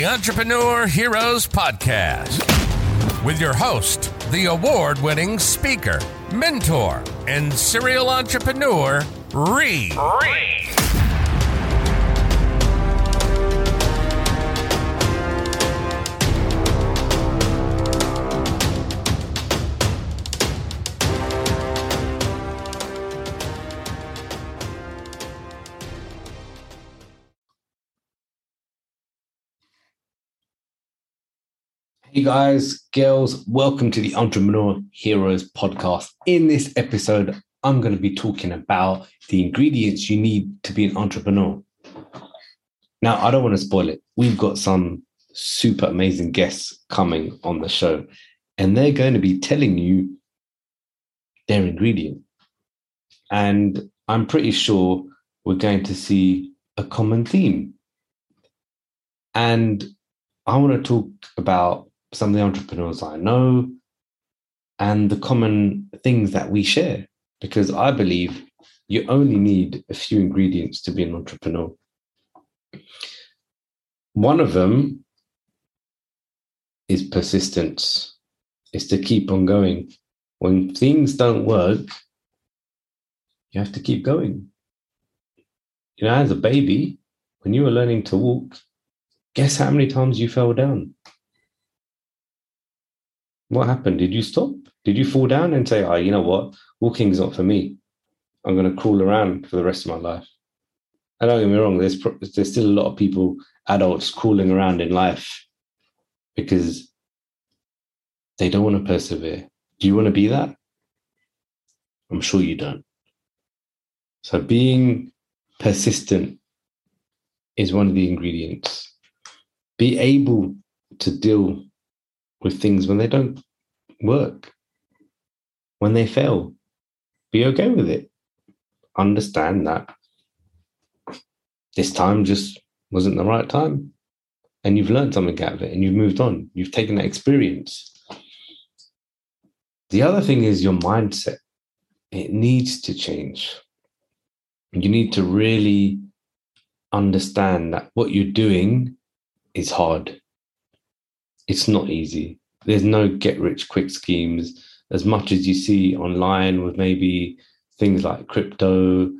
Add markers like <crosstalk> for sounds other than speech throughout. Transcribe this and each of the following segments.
the Entrepreneur Heroes Podcast with your host, the award winning speaker, mentor, and serial entrepreneur, Ree. Ree. Hey guys, girls, welcome to the Entrepreneur Heroes podcast. In this episode, I'm going to be talking about the ingredients you need to be an entrepreneur. Now, I don't want to spoil it. We've got some super amazing guests coming on the show, and they're going to be telling you their ingredient. And I'm pretty sure we're going to see a common theme. And I want to talk about some of the entrepreneurs I know, and the common things that we share. Because I believe you only need a few ingredients to be an entrepreneur. One of them is persistence, is to keep on going. When things don't work, you have to keep going. You know, as a baby, when you were learning to walk, guess how many times you fell down? What happened? Did you stop? Did you fall down and say, oh, you know what? Walking's not for me. I'm going to crawl around for the rest of my life. And don't get me wrong, there's, there's still a lot of people, adults, crawling around in life because they don't want to persevere. Do you want to be that? I'm sure you don't. So being persistent is one of the ingredients. Be able to deal with things when they don't work, when they fail. Be okay with it. Understand that this time just wasn't the right time. And you've learned something out of it and you've moved on. You've taken that experience. The other thing is your mindset. It needs to change. You need to really understand that what you're doing is hard it's not easy. There's no get rich quick schemes as much as you see online with maybe things like crypto,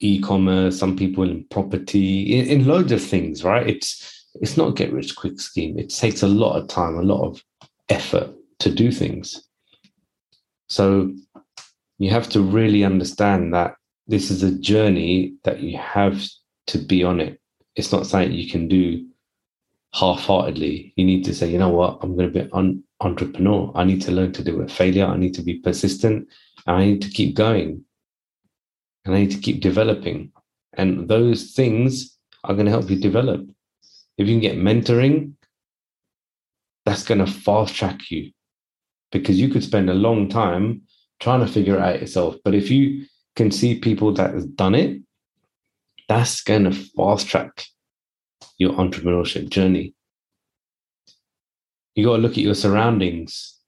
e-commerce, some people in property, in, in loads of things, right? It's it's not get rich quick scheme. It takes a lot of time, a lot of effort to do things. So you have to really understand that this is a journey that you have to be on it. It's not something you can do half-heartedly. You need to say, you know what, I'm going to be an entrepreneur. I need to learn to do with failure. I need to be persistent. And I need to keep going. And I need to keep developing. And those things are going to help you develop. If you can get mentoring, that's going to fast track you because you could spend a long time trying to figure it out yourself. But if you can see people that have done it, that's going to fast track your entrepreneurship journey. You got to look at your surroundings,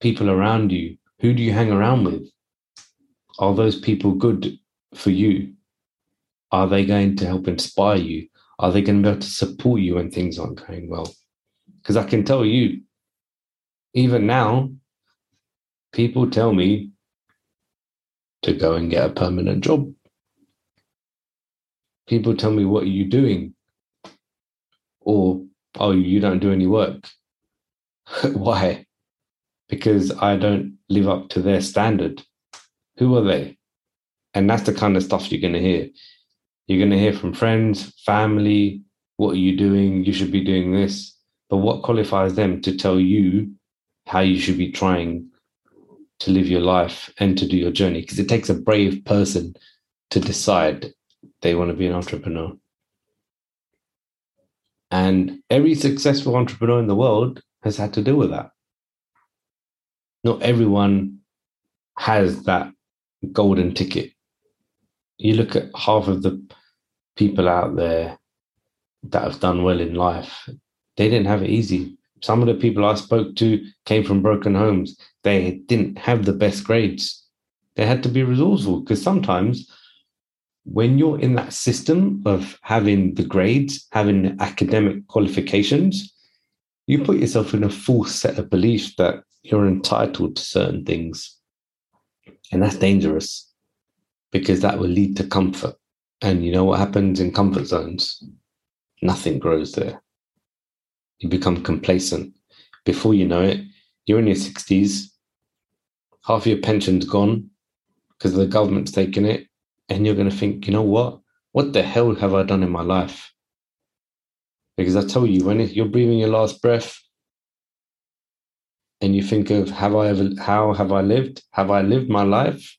people around you. Who do you hang around with? Are those people good for you? Are they going to help inspire you? Are they going to be able to support you when things aren't going well? Because I can tell you, even now, people tell me to go and get a permanent job. People tell me, What are you doing? Or oh you don't do any work. <laughs> Why? Because i don't live up to their standard. Who are they? And that's the kind of stuff you're going to hear. You're going to hear from friends family what are you doing? You should be doing this. But what qualifies them to tell you how you should be trying to live your life and to do your journey? Because it takes a brave person to decide they want to be an entrepreneur and every successful entrepreneur in the world has had to deal with that. Not everyone has that golden ticket. You look at half of the people out there that have done well in life, they didn't have it easy. Some of the people I spoke to came from broken homes. They didn't have the best grades. They had to be resourceful because sometimes when you're in that system of having the grades, having academic qualifications, you put yourself in a false set of beliefs that you're entitled to certain things. And that's dangerous because that will lead to comfort. And you know what happens in comfort zones? Nothing grows there. You become complacent. Before you know it, you're in your 60s, half your pension's gone because the government's taken it. And you're going to think, you know what? What the hell have I done in my life? Because I tell you, when you're breathing your last breath, and you think of have I ever how have I lived? Have I lived my life?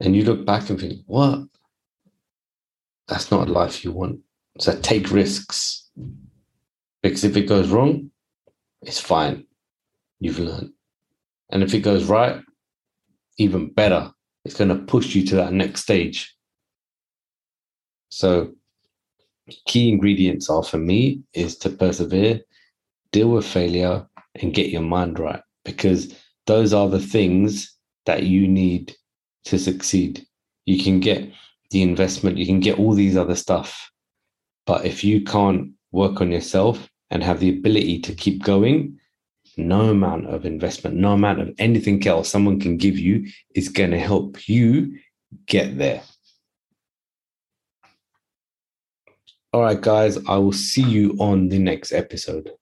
And you look back and think, what? That's not a life you want. So take risks. Because if it goes wrong, it's fine. You've learned. And if it goes right, even better. It's going to push you to that next stage. So key ingredients are for me is to persevere, deal with failure, and get your mind right because those are the things that you need to succeed. You can get the investment, you can get all these other stuff. But if you can't work on yourself and have the ability to keep going, no amount of investment, no amount of anything else someone can give you is going to help you get there. All right, guys, I will see you on the next episode.